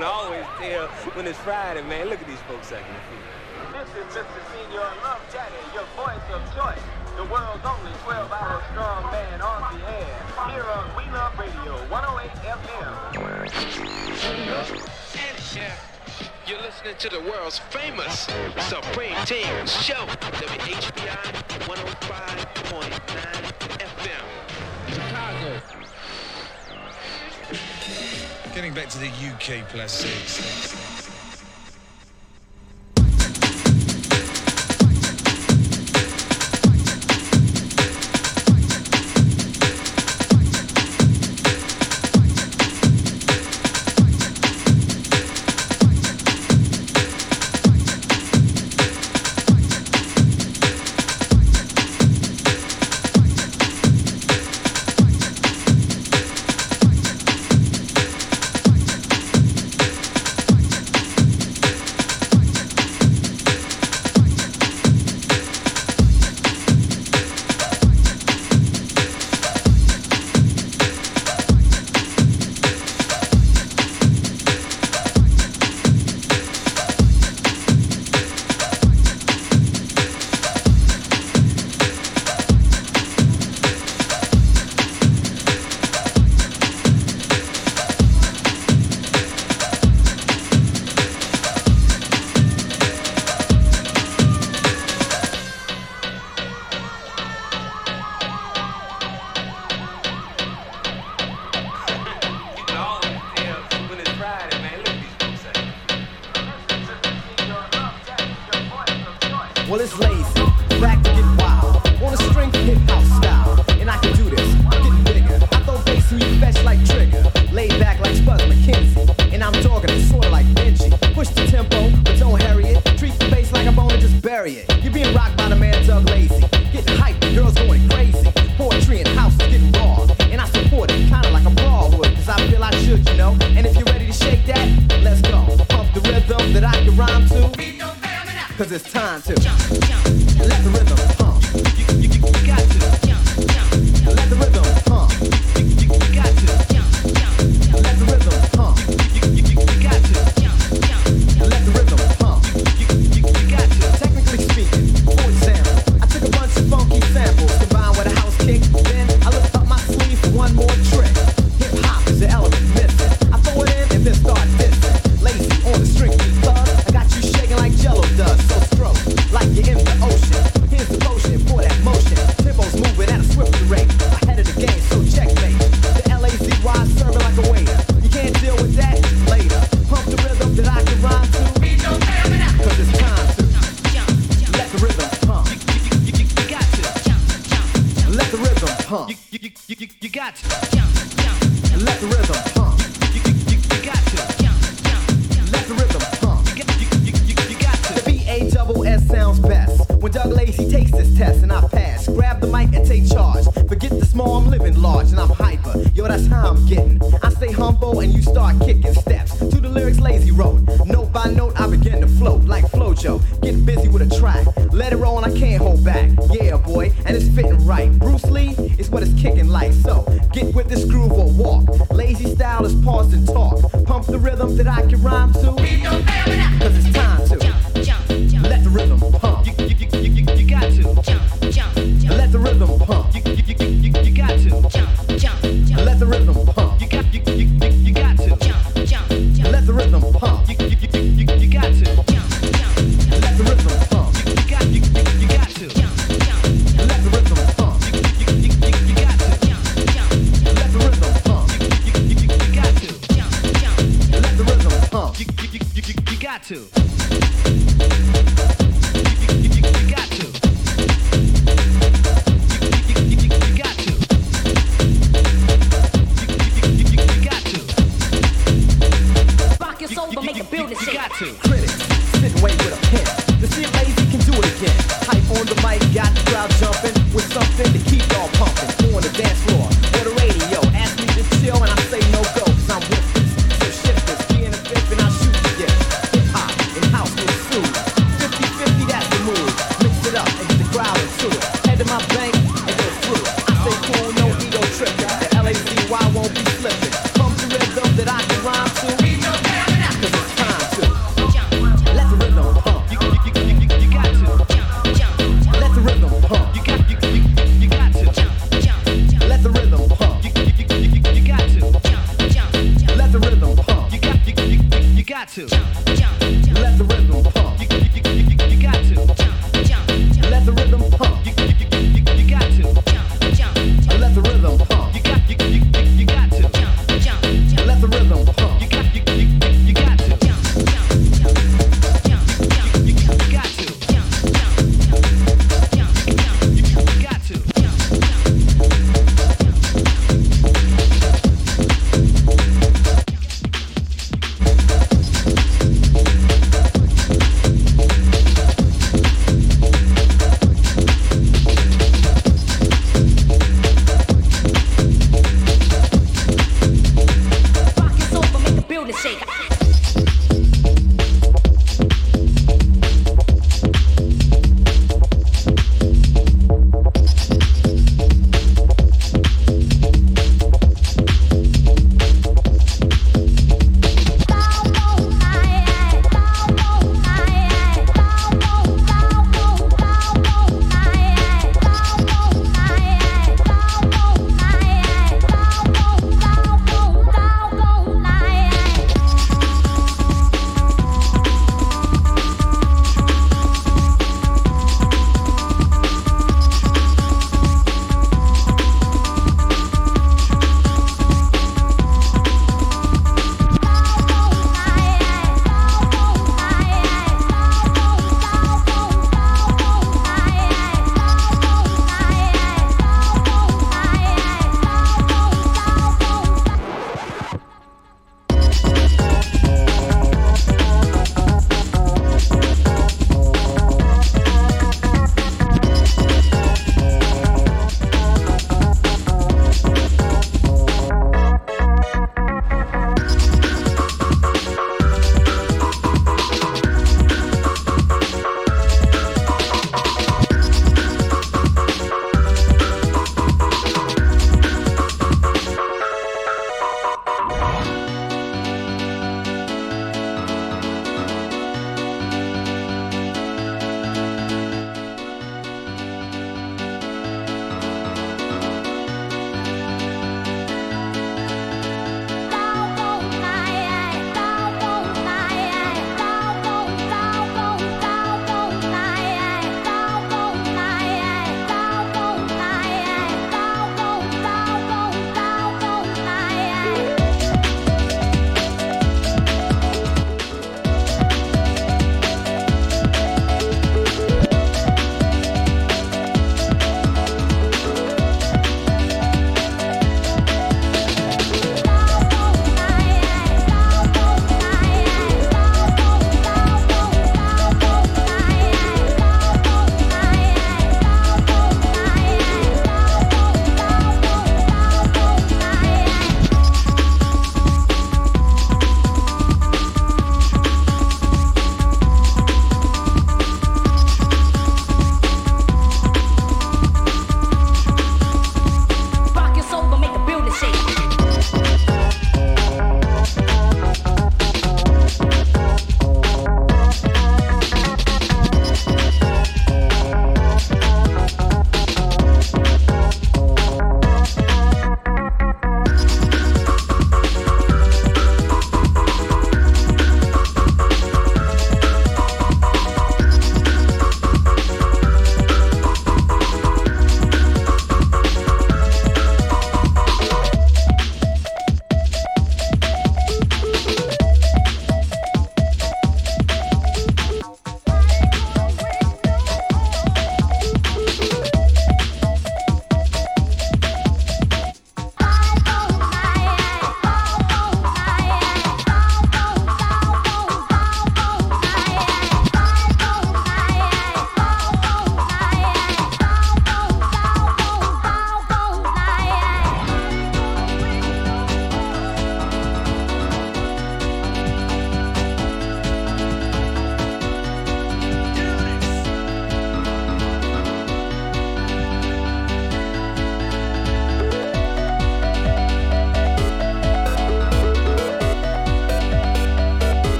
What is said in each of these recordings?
can always tell when it's Friday, man. Look at these folks acting the feet. This is Mr. Señor Love Daddy, your voice of choice. The world's only 12-hour strong man on the air. Here on We Love Radio, 108 FM. And share. You're listening to the world's famous Supreme Team Show, WHBI 105.9. Getting back to the UK plus six.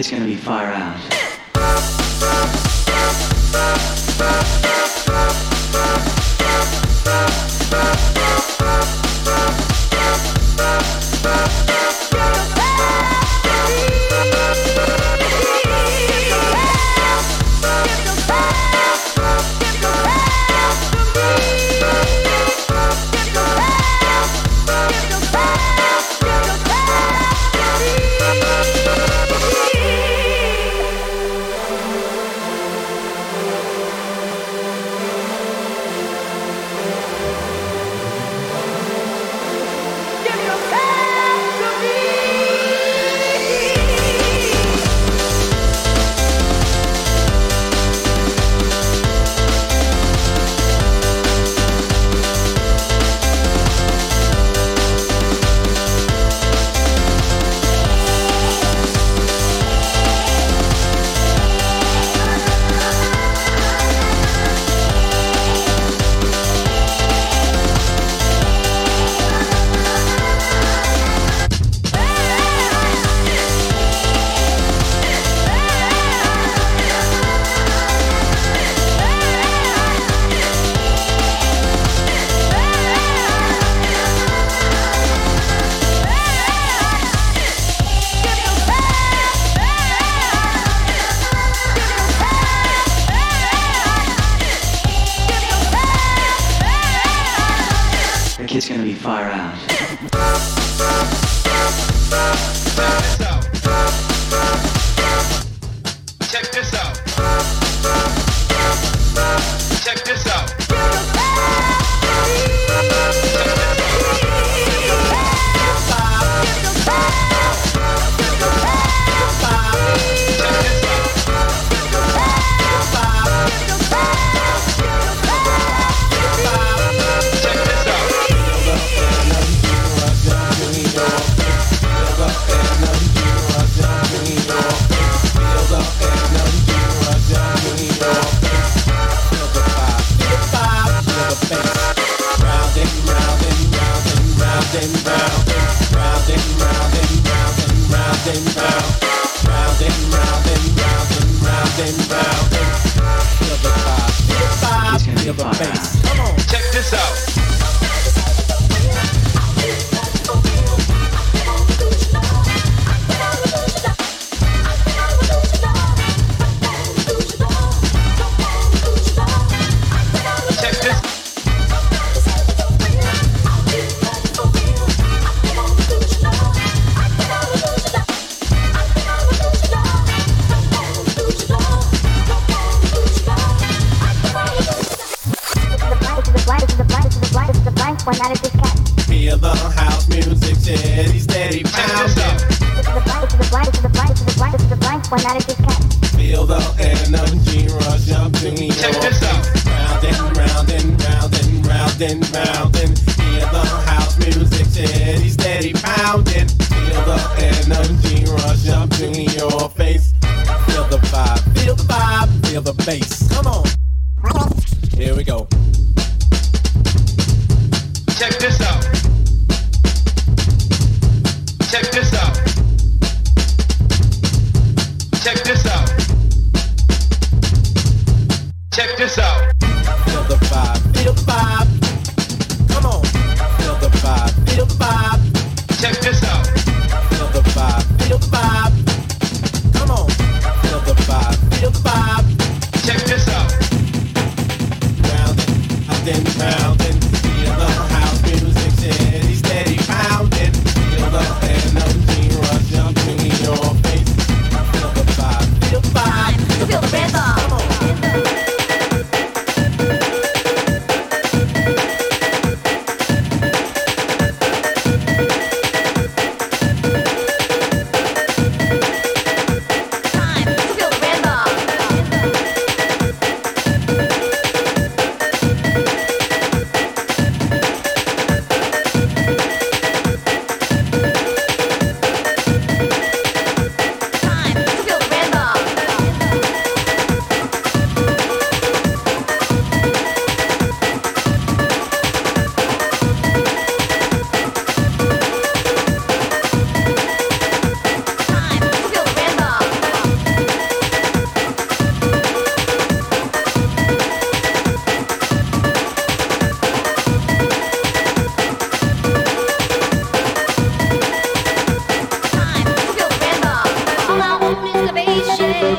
it's gonna be far out.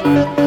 Thank you.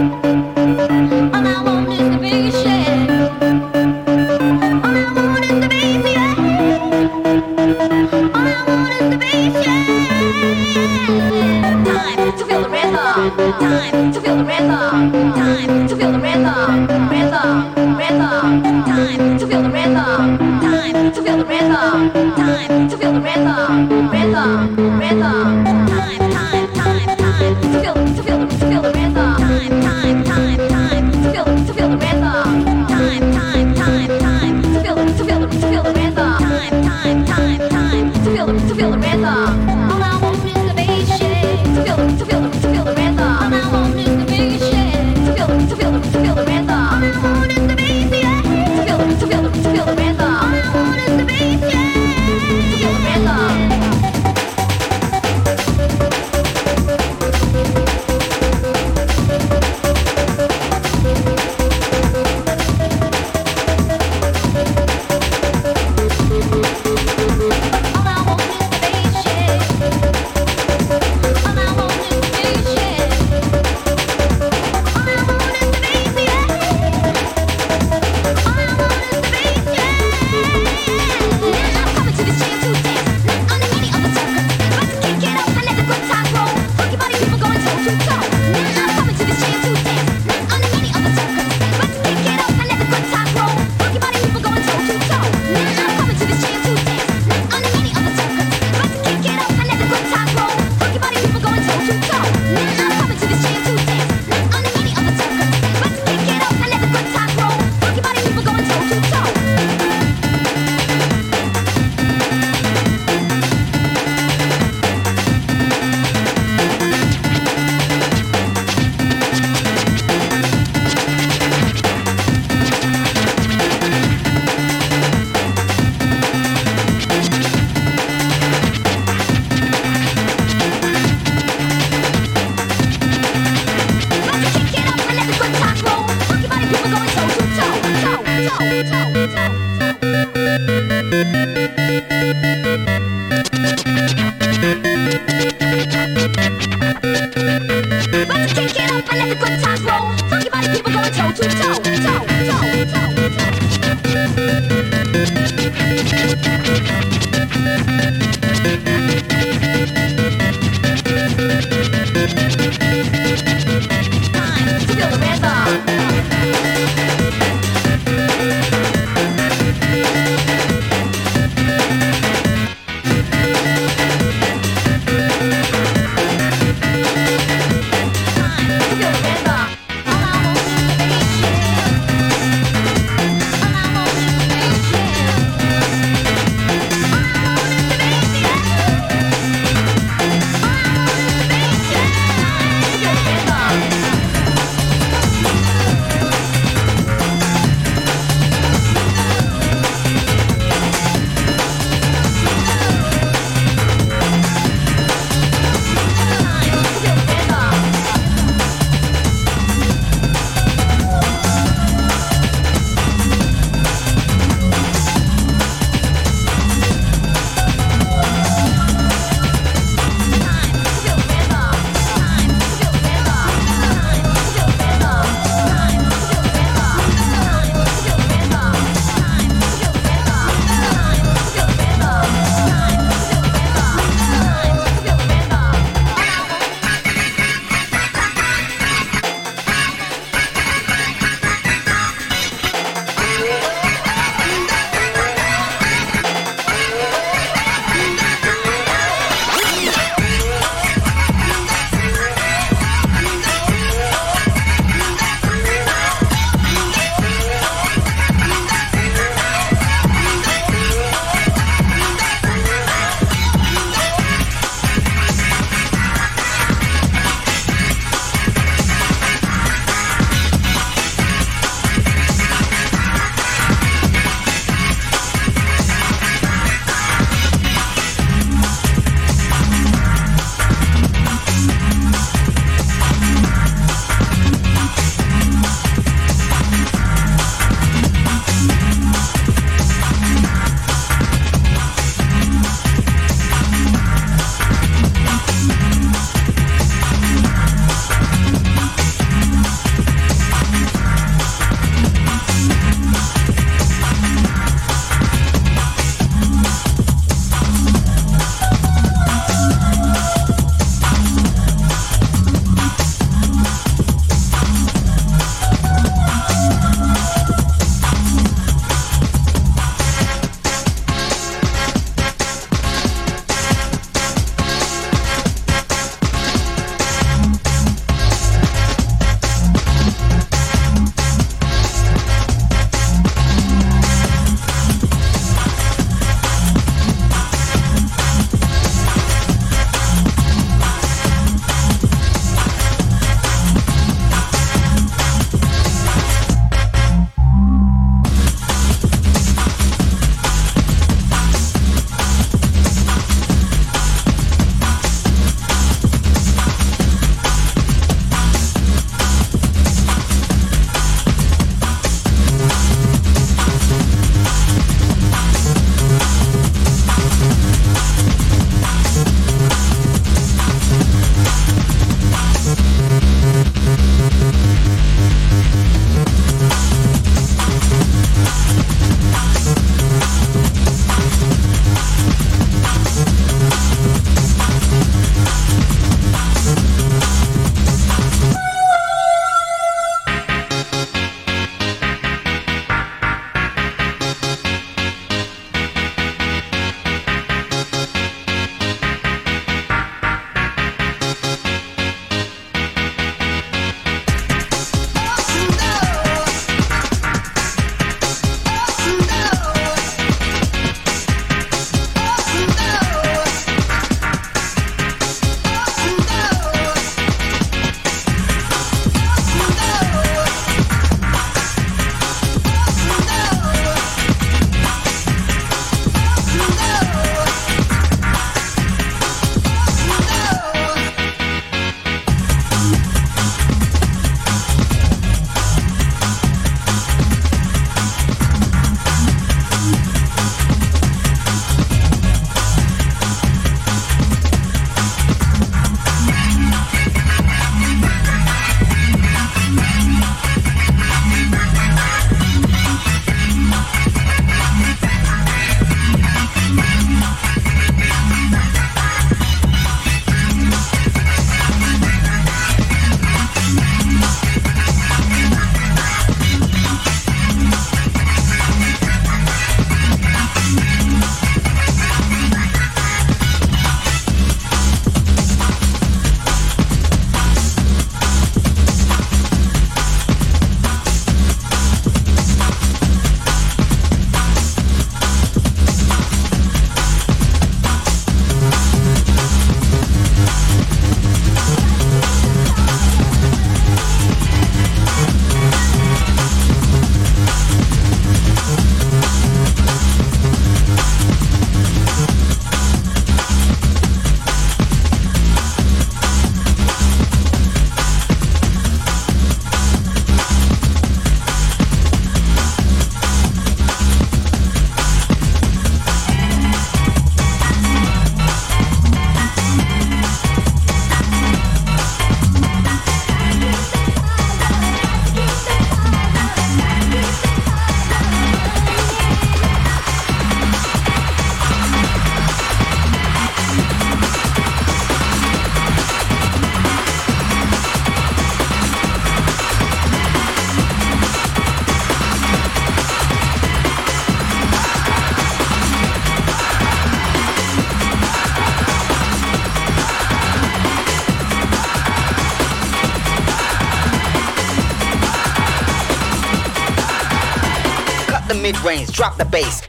Mid range, drop the bass.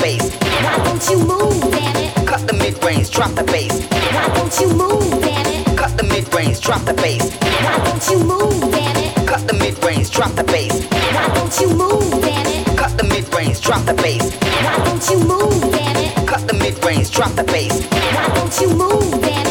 Bass. Why don't you move, damn it? Cut the mid range, drop the bass. Why don't you move, damn it? Cut the mid range, drop the bass. Why don't you move, damn it? Cut the mid range, drop the bass. Why don't you move, damn it? Cut the mid range, drop the bass. Why don't you move, damn it? Cut the mid range, drop the bass. Why don't you move, damn it?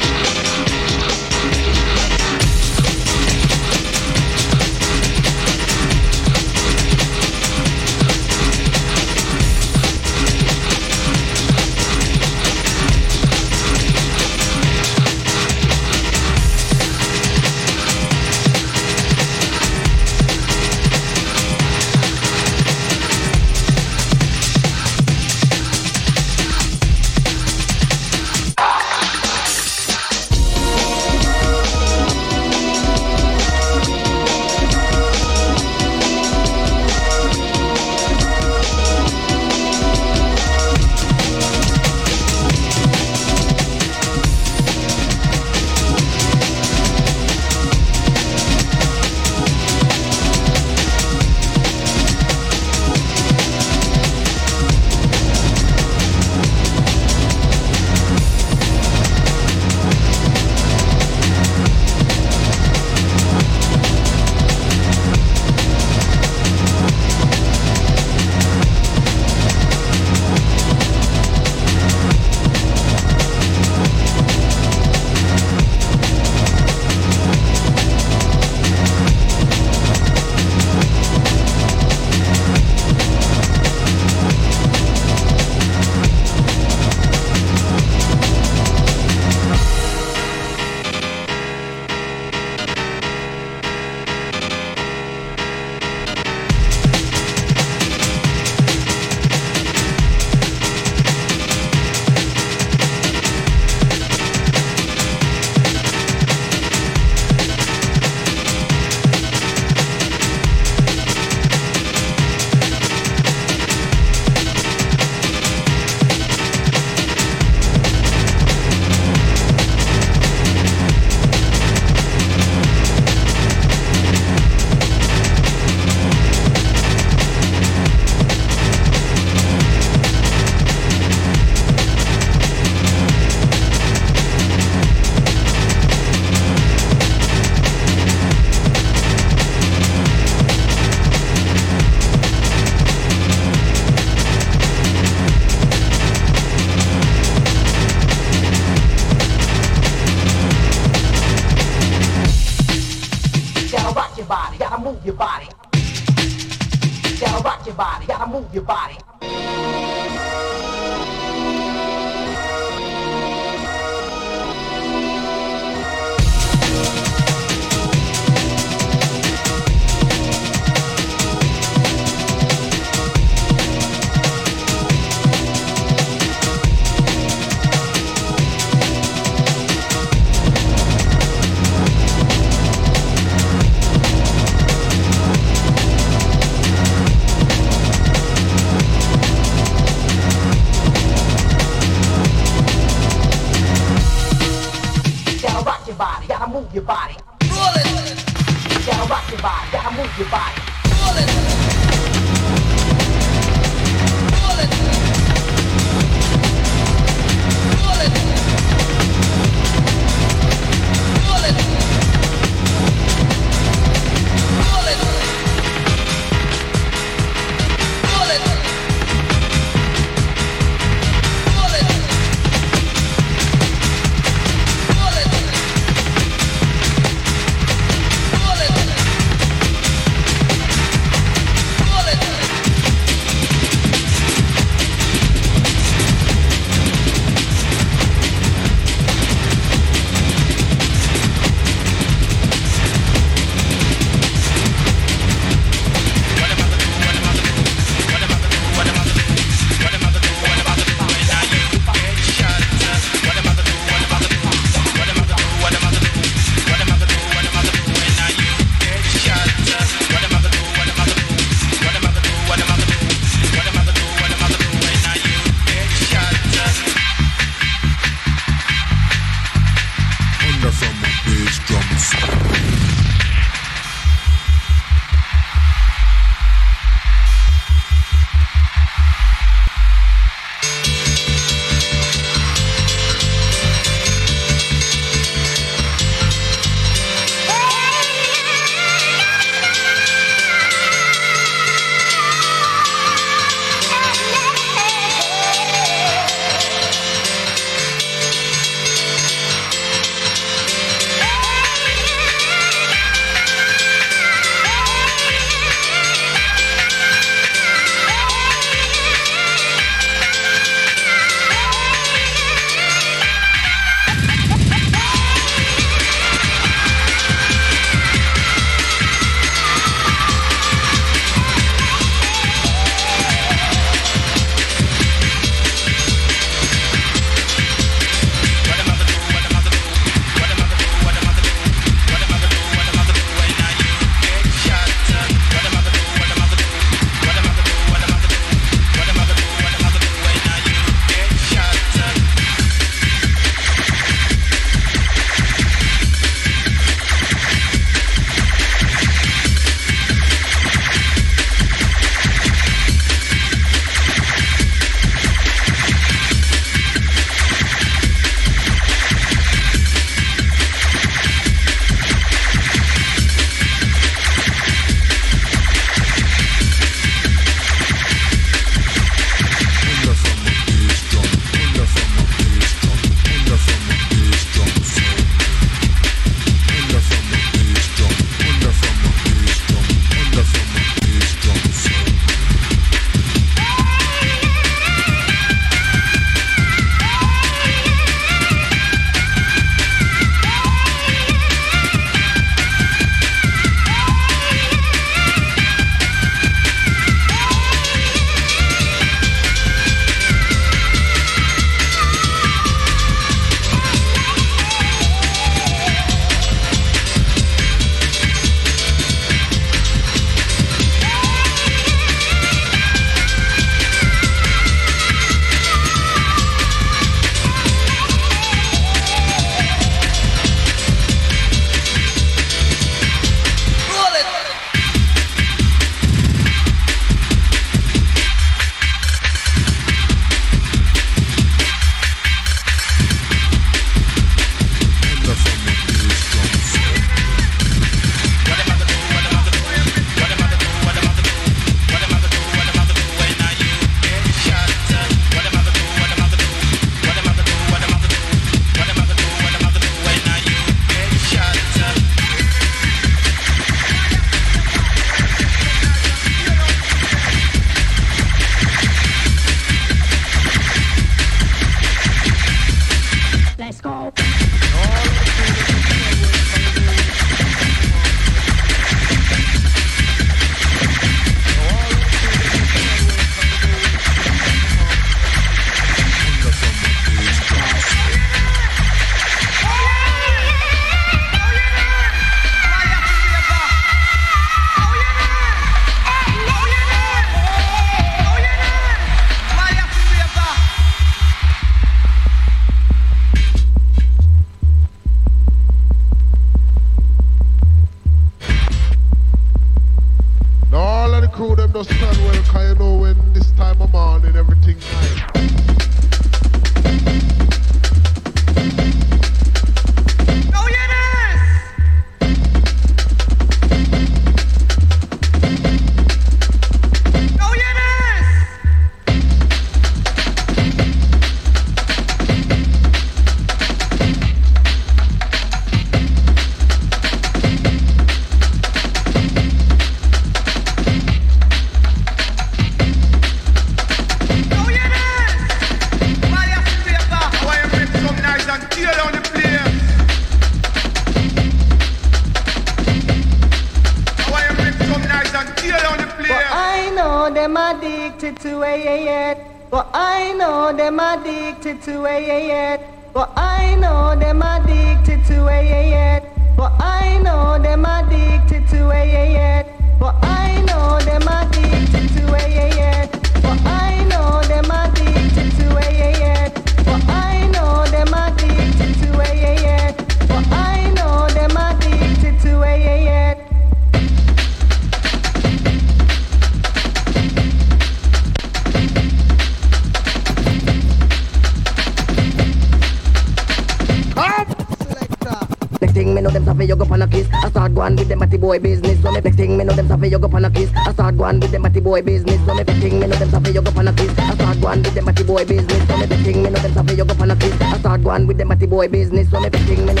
boy business. So From everything, me know them savvy, you go pan a kiss. I start one with them batty boy business. So From everything, me know them savvy, you go pan a kiss. I start one with them batty boy business. From everything, me know